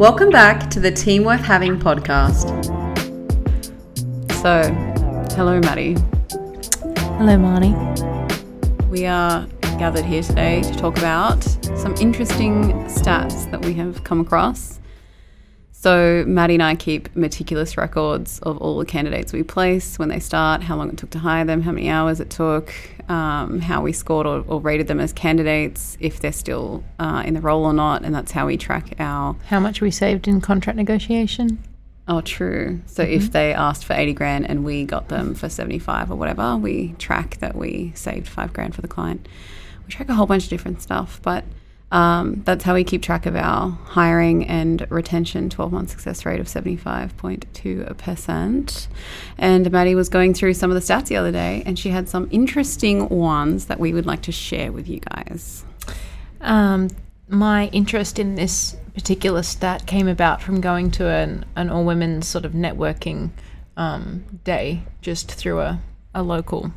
Welcome back to the Team Worth Having podcast. So, hello, Maddie. Hello, Marnie. We are gathered here today to talk about some interesting stats that we have come across. So, Maddie and I keep meticulous records of all the candidates we place, when they start, how long it took to hire them, how many hours it took, um, how we scored or, or, rated them as candidates, if they're still uh, in the role or not, and that's how we track our. How much we saved in contract negotiation? Oh, true. So mm-hmm. if they asked for 80 grand and we got them for 75 or whatever, we track that we saved five grand for the client. We track a whole bunch of different stuff, but um, that's how we keep track of our hiring and retention 12 month success rate of 75.2%. And Maddie was going through some of the stats the other day, and she had some interesting ones that we would like to share with you guys. Um, my interest in this particular stat came about from going to an, an all women's sort of networking um, day just through a, a local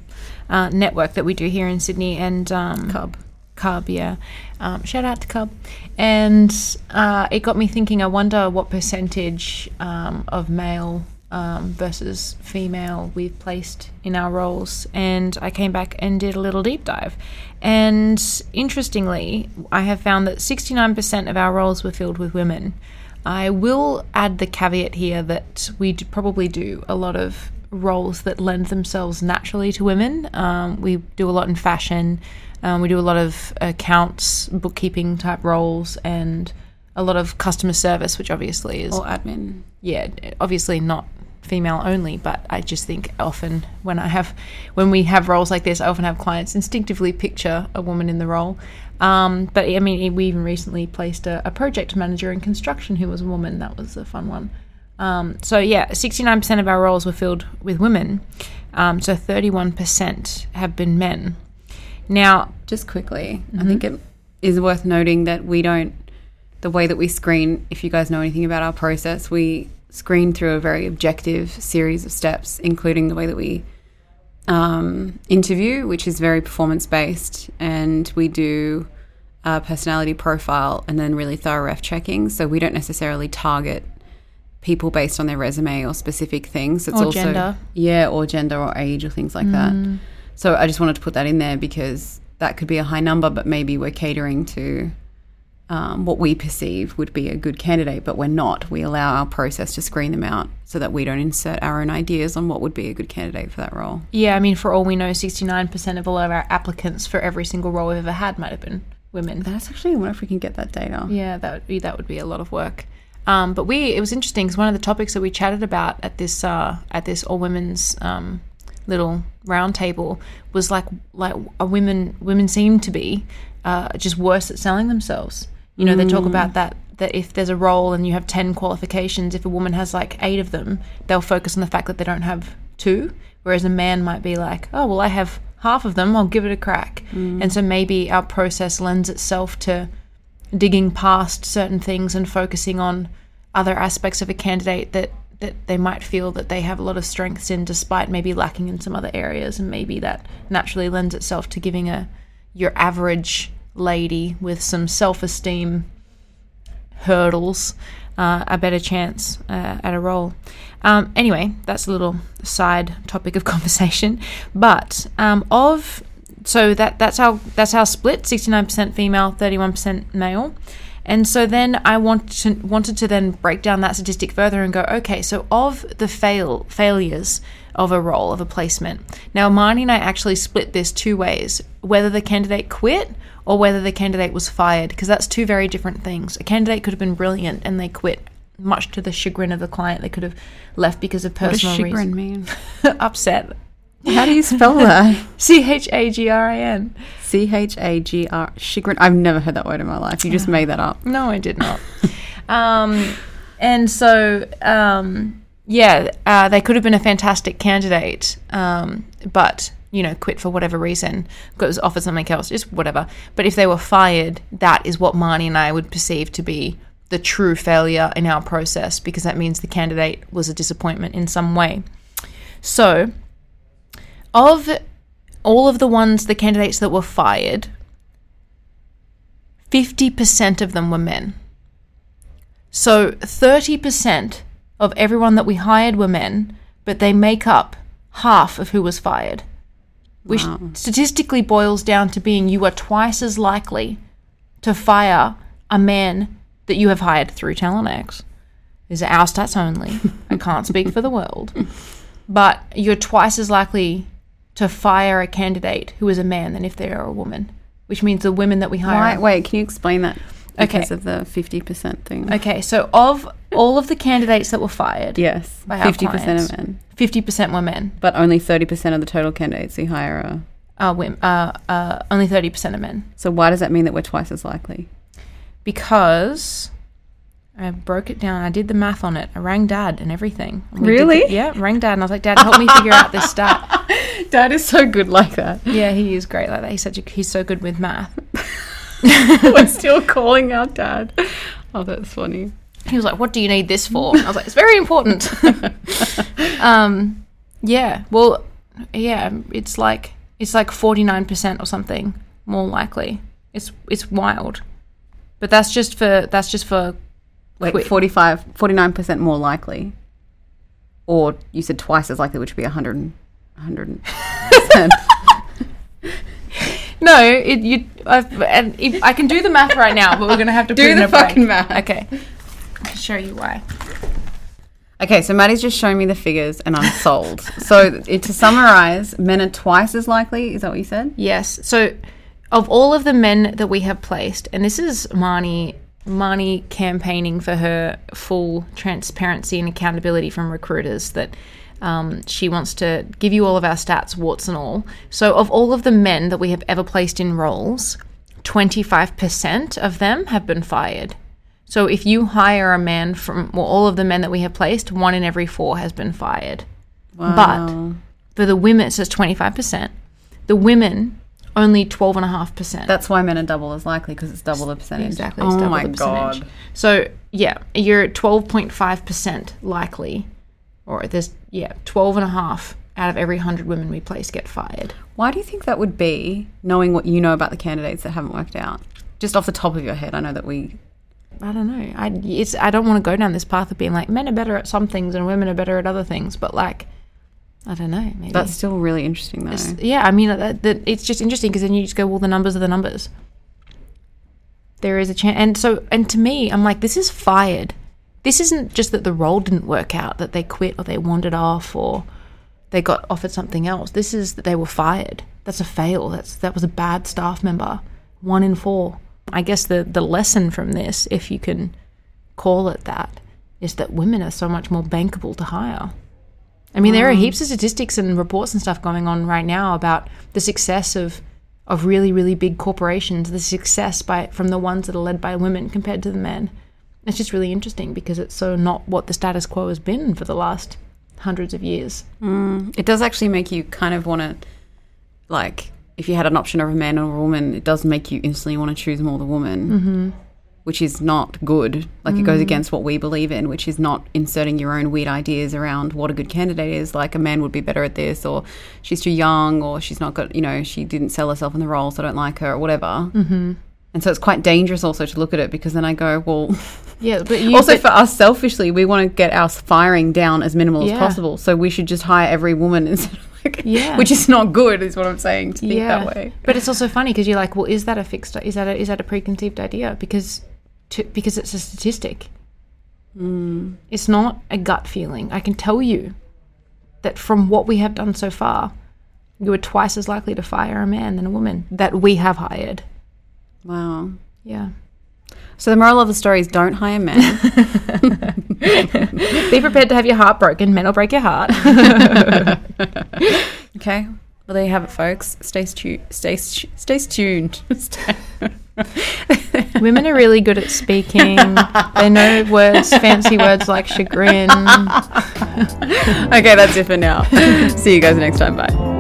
uh, network that we do here in Sydney. And um, Cub. Cub, yeah. Um, shout out to Cub. And uh, it got me thinking, I wonder what percentage um, of male um, versus female we've placed in our roles. And I came back and did a little deep dive. And interestingly, I have found that 69% of our roles were filled with women. I will add the caveat here that we probably do a lot of roles that lend themselves naturally to women. Um, we do a lot in fashion. Um, we do a lot of accounts, bookkeeping type roles, and a lot of customer service, which obviously is or admin. Yeah, obviously not female only, but I just think often when I have when we have roles like this, I often have clients instinctively picture a woman in the role. Um, but I mean, we even recently placed a, a, project manager in construction who was a woman. That was a fun one. Um, so yeah, sixty nine percent of our roles were filled with women. Um, so thirty one percent have been men. Now, just quickly, mm-hmm. I think it is worth noting that we don't, the way that we screen, if you guys know anything about our process, we screen through a very objective series of steps, including the way that we um, interview, which is very performance based, and we do a personality profile and then really thorough ref checking. So we don't necessarily target people based on their resume or specific things. It's or also gender. yeah, or gender or age or things like mm. that. So I just wanted to put that in there because that could be a high number, but maybe we're catering to um, what we perceive would be a good candidate, but we're not. We allow our process to screen them out so that we don't insert our own ideas on what would be a good candidate for that role. Yeah, I mean, for all we know, 69% of all of our applicants for every single role we've ever had might have been women. That's actually, I wonder if we can get that data. Yeah, that would be, that would be a lot of work. Um, but we, it was interesting because one of the topics that we chatted about at this, uh, at this all women's um, little round table was like like a women women seem to be uh, just worse at selling themselves. You know, mm. they talk about mm. that that if there's a role and you have ten qualifications, if a woman has like eight of them, they'll focus on the fact that they don't have two, whereas a man might be like, oh well, I have half of them, I'll give it a crack. Mm. And so maybe our process lends itself to digging past certain things and focusing on other aspects of a candidate that that they might feel that they have a lot of strengths in despite maybe lacking in some other areas and maybe that naturally lends itself to giving a your average lady with some self-esteem hurdles uh, a better chance uh, at a role. Um, anyway, that's a little side topic of conversation. But um, of so that that's our that's our split: sixty nine percent female, thirty one percent male. And so then I want to, wanted to then break down that statistic further and go, okay, so of the fail failures of a role of a placement. Now, Marnie and I actually split this two ways: whether the candidate quit or whether the candidate was fired, because that's two very different things. A candidate could have been brilliant and they quit, much to the chagrin of the client. They could have left because of personal what does chagrin reasons. mean? Upset. How do you spell that? C H A G R I N. C H A G R. Chagrin. I've never heard that word in my life. You just made that up. No, I did not. um, and so, um, yeah, uh, they could have been a fantastic candidate, um, but you know, quit for whatever reason, got offered something else, just whatever. But if they were fired, that is what Marnie and I would perceive to be the true failure in our process because that means the candidate was a disappointment in some way. So of all of the ones, the candidates that were fired, 50% of them were men. So 30% of everyone that we hired were men, but they make up half of who was fired. Which Wow. statistically boils down to being you are twice as likely to fire a man that you have hired through Talent These are our stats only. I can't speak for the world. But you're twice as likely to fire a candidate who is a man than if they are a woman, which means the women that we hire. Why, wait, can you explain that? Okay. Because of the 50% thing. Okay, so of all of the candidates that were fired, Yes. 50% clients. of men. 50% were men. But only 30% of the total candidates you hire are. Uh, women uh, uh, only 30% of men. So why does that mean that we're twice as likely? Because I broke it down. I did the math on it. I rang dad and everything. And we Really? the- yeah, rang dad. And I was like, Dad, help me figure out this stat. Dad is so good like that. Yeah, he is great like that. He's such a, he's so good with math. we're still calling our dad. Oh, that's funny. He was like, "What do you need this for?" I was like, "It's very important." um, yeah. Well, yeah. It's like it's like forty nine percent or something more likely. It's it's wild, but that's just for that's just for Wait, Quit. 45, 49% more likely. Or you said twice as likely, which would be 100, 100%. no. It you I've, and if, I can do the math right now, but we're gonna have to Do put in the a break. fucking math. Okay, I'll show you why. okay, so Maddie's just showing me the figures and I'm sold. so it, to summarize, men are twice as likely. Is that what you said? Yes. So, of all of the men that we have placed, and this is Marnie, Marnie campaigning for her full transparency and accountability from recruiters that um, she wants to give you all of our stats, warts and all. So, of all of the men that we have ever placed in roles, 25% of them have been fired. So, if you hire a man from well, all of the men that we have placed, one in every four has been fired. Wow. But For the women, so it's 25%. The women, only 12.5%. That's why men are double as likely because it's double the percentage. Exactly. It's Oh double my the percentage. god. So yeah, you're at twelve point five percent likely, or there's yeah, twelve and a half out of every hundred women we place get fired. Why do you think that would be, knowing what you know about the candidates that haven't worked out? Just off the top of your head, I know that we. I don't know. I it's I don't want to go down this path of being like men are better at some things and women are better at other things, but like I don't know. Maybe That's still really interesting, though. It's- yeah. I mean, that, that it's just interesting because then you just go, well, the numbers are the numbers. There is a chance, and so and to me, I'm like, this is fired. This isn't just that the role didn't work out, that they quit or they wandered off or they got offered something else. This is that they were fired. That's a fail. That's that was a bad staff member. One in four. I guess the the lesson from this, if you can call it that, is that women are so much more bankable to hire. I mean, there are mm. heaps of statistics and reports and stuff going on right now about the success of of really, really big corporations, the success by from the ones that are led by women compared to the men. It's just really interesting because it's so not what the status quo has been for the last hundreds of years. It does actually make you kind of want to, like, if you had an option of a man or a woman, it does make you instantly want to choose more the woman, mm-hmm. which is not good. Like, it goes against what we believe in, which is not inserting your own weird ideas around what a good candidate is. Like, a man would be better at this, or she's too young, or she's not got, you know, she didn't sell herself in the role, so I don't like her, or whatever. Mm-hmm. And so it's quite dangerous also to look at it because then I go, well, Yeah, but you also for us selfishly, we want to get our firing down as minimal Yeah. as possible. So we should just hire every woman instead of like, Yeah. which is not good, is what I'm saying to think that way. But it's also funny because you're like, well, is that a fixed? Is that a, is that a preconceived idea? Because to, because it's a statistic. Hmm. It's not a gut feeling. I can tell you that from what we have done so far, you are twice as likely to fire a man than a woman that we have hired. Wow. Yeah. So the moral of the story is don't hire men. Be prepared to have your heart broken. Men will break your heart. okay. Well, there you have it, folks. Stay stu- stay stu- stay tuned. Stay- Women are really good at speaking. They know words, fancy words like chagrin. okay, that's it for now. See you guys next time. Bye.